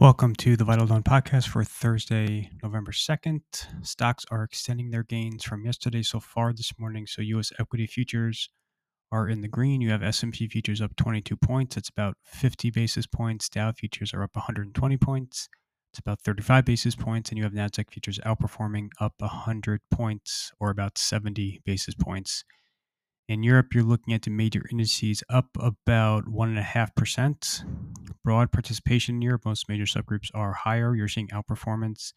Welcome to the Vital Dawn podcast for Thursday, November 2nd. Stocks are extending their gains from yesterday so far this morning. So US equity futures are in the green. You have S&P futures up 22 points. It's about 50 basis points. Dow futures are up 120 points. It's about 35 basis points and you have Nasdaq futures outperforming up 100 points or about 70 basis points. In Europe, you're looking at the major indices up about 1.5%. Broad participation in Europe, most major subgroups are higher. You're seeing outperformance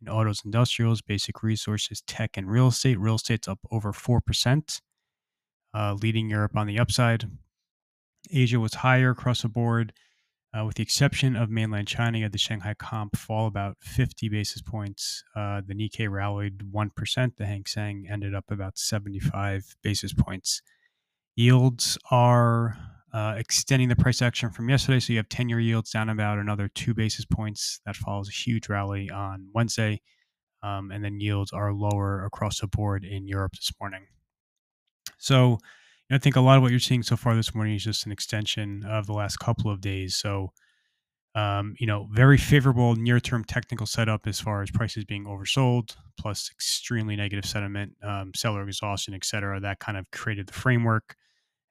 in autos, industrials, basic resources, tech, and real estate. Real estate's up over 4%, uh, leading Europe on the upside. Asia was higher across the board. Uh, with the exception of mainland China, you had the Shanghai comp fall about 50 basis points. Uh, the Nikkei rallied 1%. The Hang Seng ended up about 75 basis points. Yields are uh, extending the price action from yesterday. So you have 10 year yields down about another two basis points. That follows a huge rally on Wednesday. Um, and then yields are lower across the board in Europe this morning. So I think a lot of what you're seeing so far this morning is just an extension of the last couple of days. So, um, you know, very favorable near term technical setup as far as prices being oversold, plus extremely negative sentiment, um, seller exhaustion, et cetera. That kind of created the framework.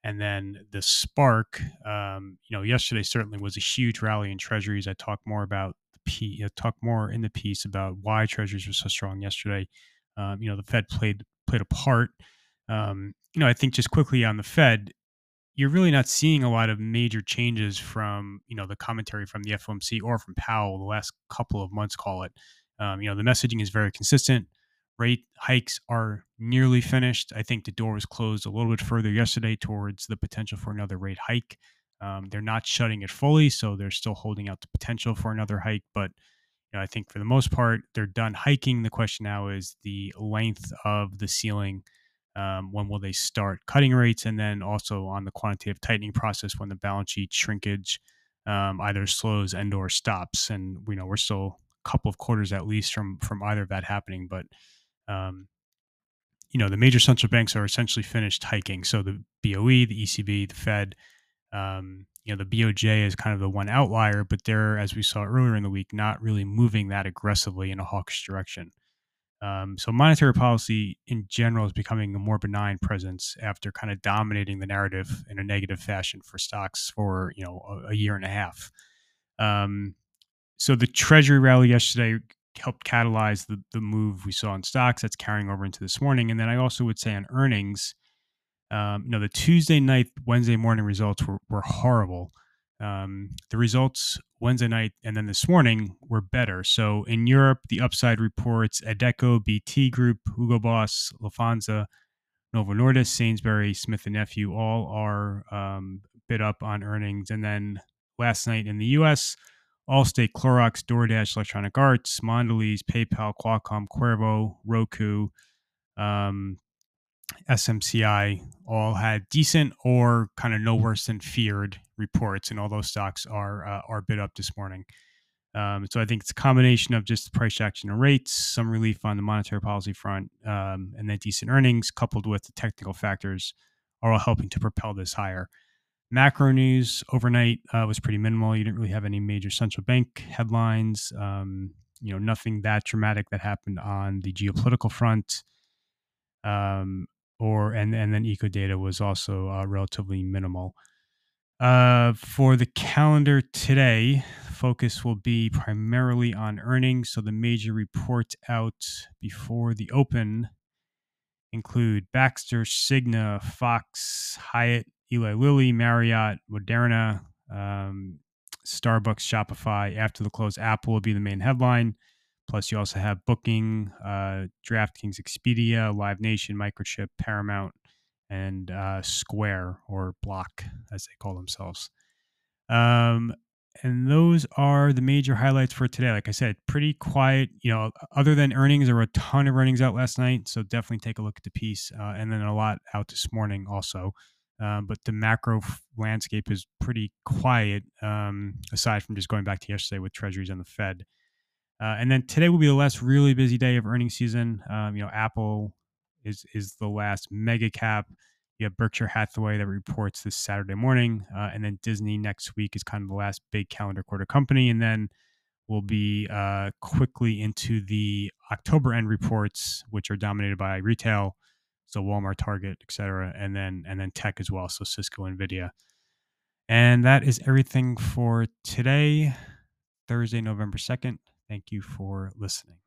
And then the spark, um, you know, yesterday certainly was a huge rally in treasuries. I talked more about the more in the piece about why treasuries were so strong yesterday. Um, you know, the Fed played played a part. Um, you know, I think just quickly on the Fed, you're really not seeing a lot of major changes from you know the commentary from the FOMC or from Powell the last couple of months. Call it. Um, you know, the messaging is very consistent. Rate hikes are nearly finished. I think the door was closed a little bit further yesterday towards the potential for another rate hike. Um, they're not shutting it fully, so they're still holding out the potential for another hike. But you know, I think for the most part, they're done hiking. The question now is the length of the ceiling um, when will they start cutting rates? And then also on the quantitative tightening process when the balance sheet shrinkage um, either slows and or stops. And we know we're still a couple of quarters at least from from either of that happening. But um, you know the major central banks are essentially finished hiking. So the BOE, the ECB, the Fed. Um, you know the BOJ is kind of the one outlier, but they're, as we saw earlier in the week, not really moving that aggressively in a hawkish direction. Um, so monetary policy in general is becoming a more benign presence after kind of dominating the narrative in a negative fashion for stocks for you know a, a year and a half. Um, so the Treasury rally yesterday helped catalyze the the move we saw in stocks. That's carrying over into this morning, and then I also would say on earnings, um, you know, the Tuesday night, Wednesday morning results were were horrible. Um, the results Wednesday night and then this morning were better. So in Europe, the upside reports Adecco, BT Group, Hugo Boss, Lufthansa, Novo Nordisk, Sainsbury, Smith and Nephew all are um, bid up on earnings. And then last night in the U.S., Allstate, Clorox, DoorDash, Electronic Arts, Mondelez, PayPal, Qualcomm, Qorvo, Roku, um, SMCI all had decent or kind of no worse than feared reports, and all those stocks are uh, are bid up this morning. Um, so I think it's a combination of just price action and rates, some relief on the monetary policy front, um, and then decent earnings coupled with the technical factors are all helping to propel this higher. Macro news overnight uh, was pretty minimal. You didn't really have any major central bank headlines. Um, you know, nothing that dramatic that happened on the geopolitical front. Um, or and and then eco data was also uh, relatively minimal. Uh, for the calendar today, focus will be primarily on earnings. So the major reports out before the open include Baxter, Cigna, Fox, Hyatt, Eli Lilly, Marriott, Moderna, um, Starbucks, Shopify. After the close, Apple will be the main headline. Plus, you also have Booking, uh, DraftKings, Expedia, Live Nation, Microchip, Paramount, and uh, Square or Block, as they call themselves. Um, and those are the major highlights for today. Like I said, pretty quiet. You know, other than earnings, there were a ton of earnings out last night, so definitely take a look at the piece. Uh, and then a lot out this morning also. Um, but the macro f- landscape is pretty quiet, um, aside from just going back to yesterday with Treasuries and the Fed. Uh, and then today will be the last really busy day of earnings season. Um, you know, Apple is is the last mega cap. You have Berkshire Hathaway that reports this Saturday morning, uh, and then Disney next week is kind of the last big calendar quarter company, and then We'll be uh, quickly into the October end reports, which are dominated by retail, so Walmart, Target, et cetera, and then and then tech as well, so Cisco, Nvidia. And that is everything for today, Thursday, November 2nd. Thank you for listening.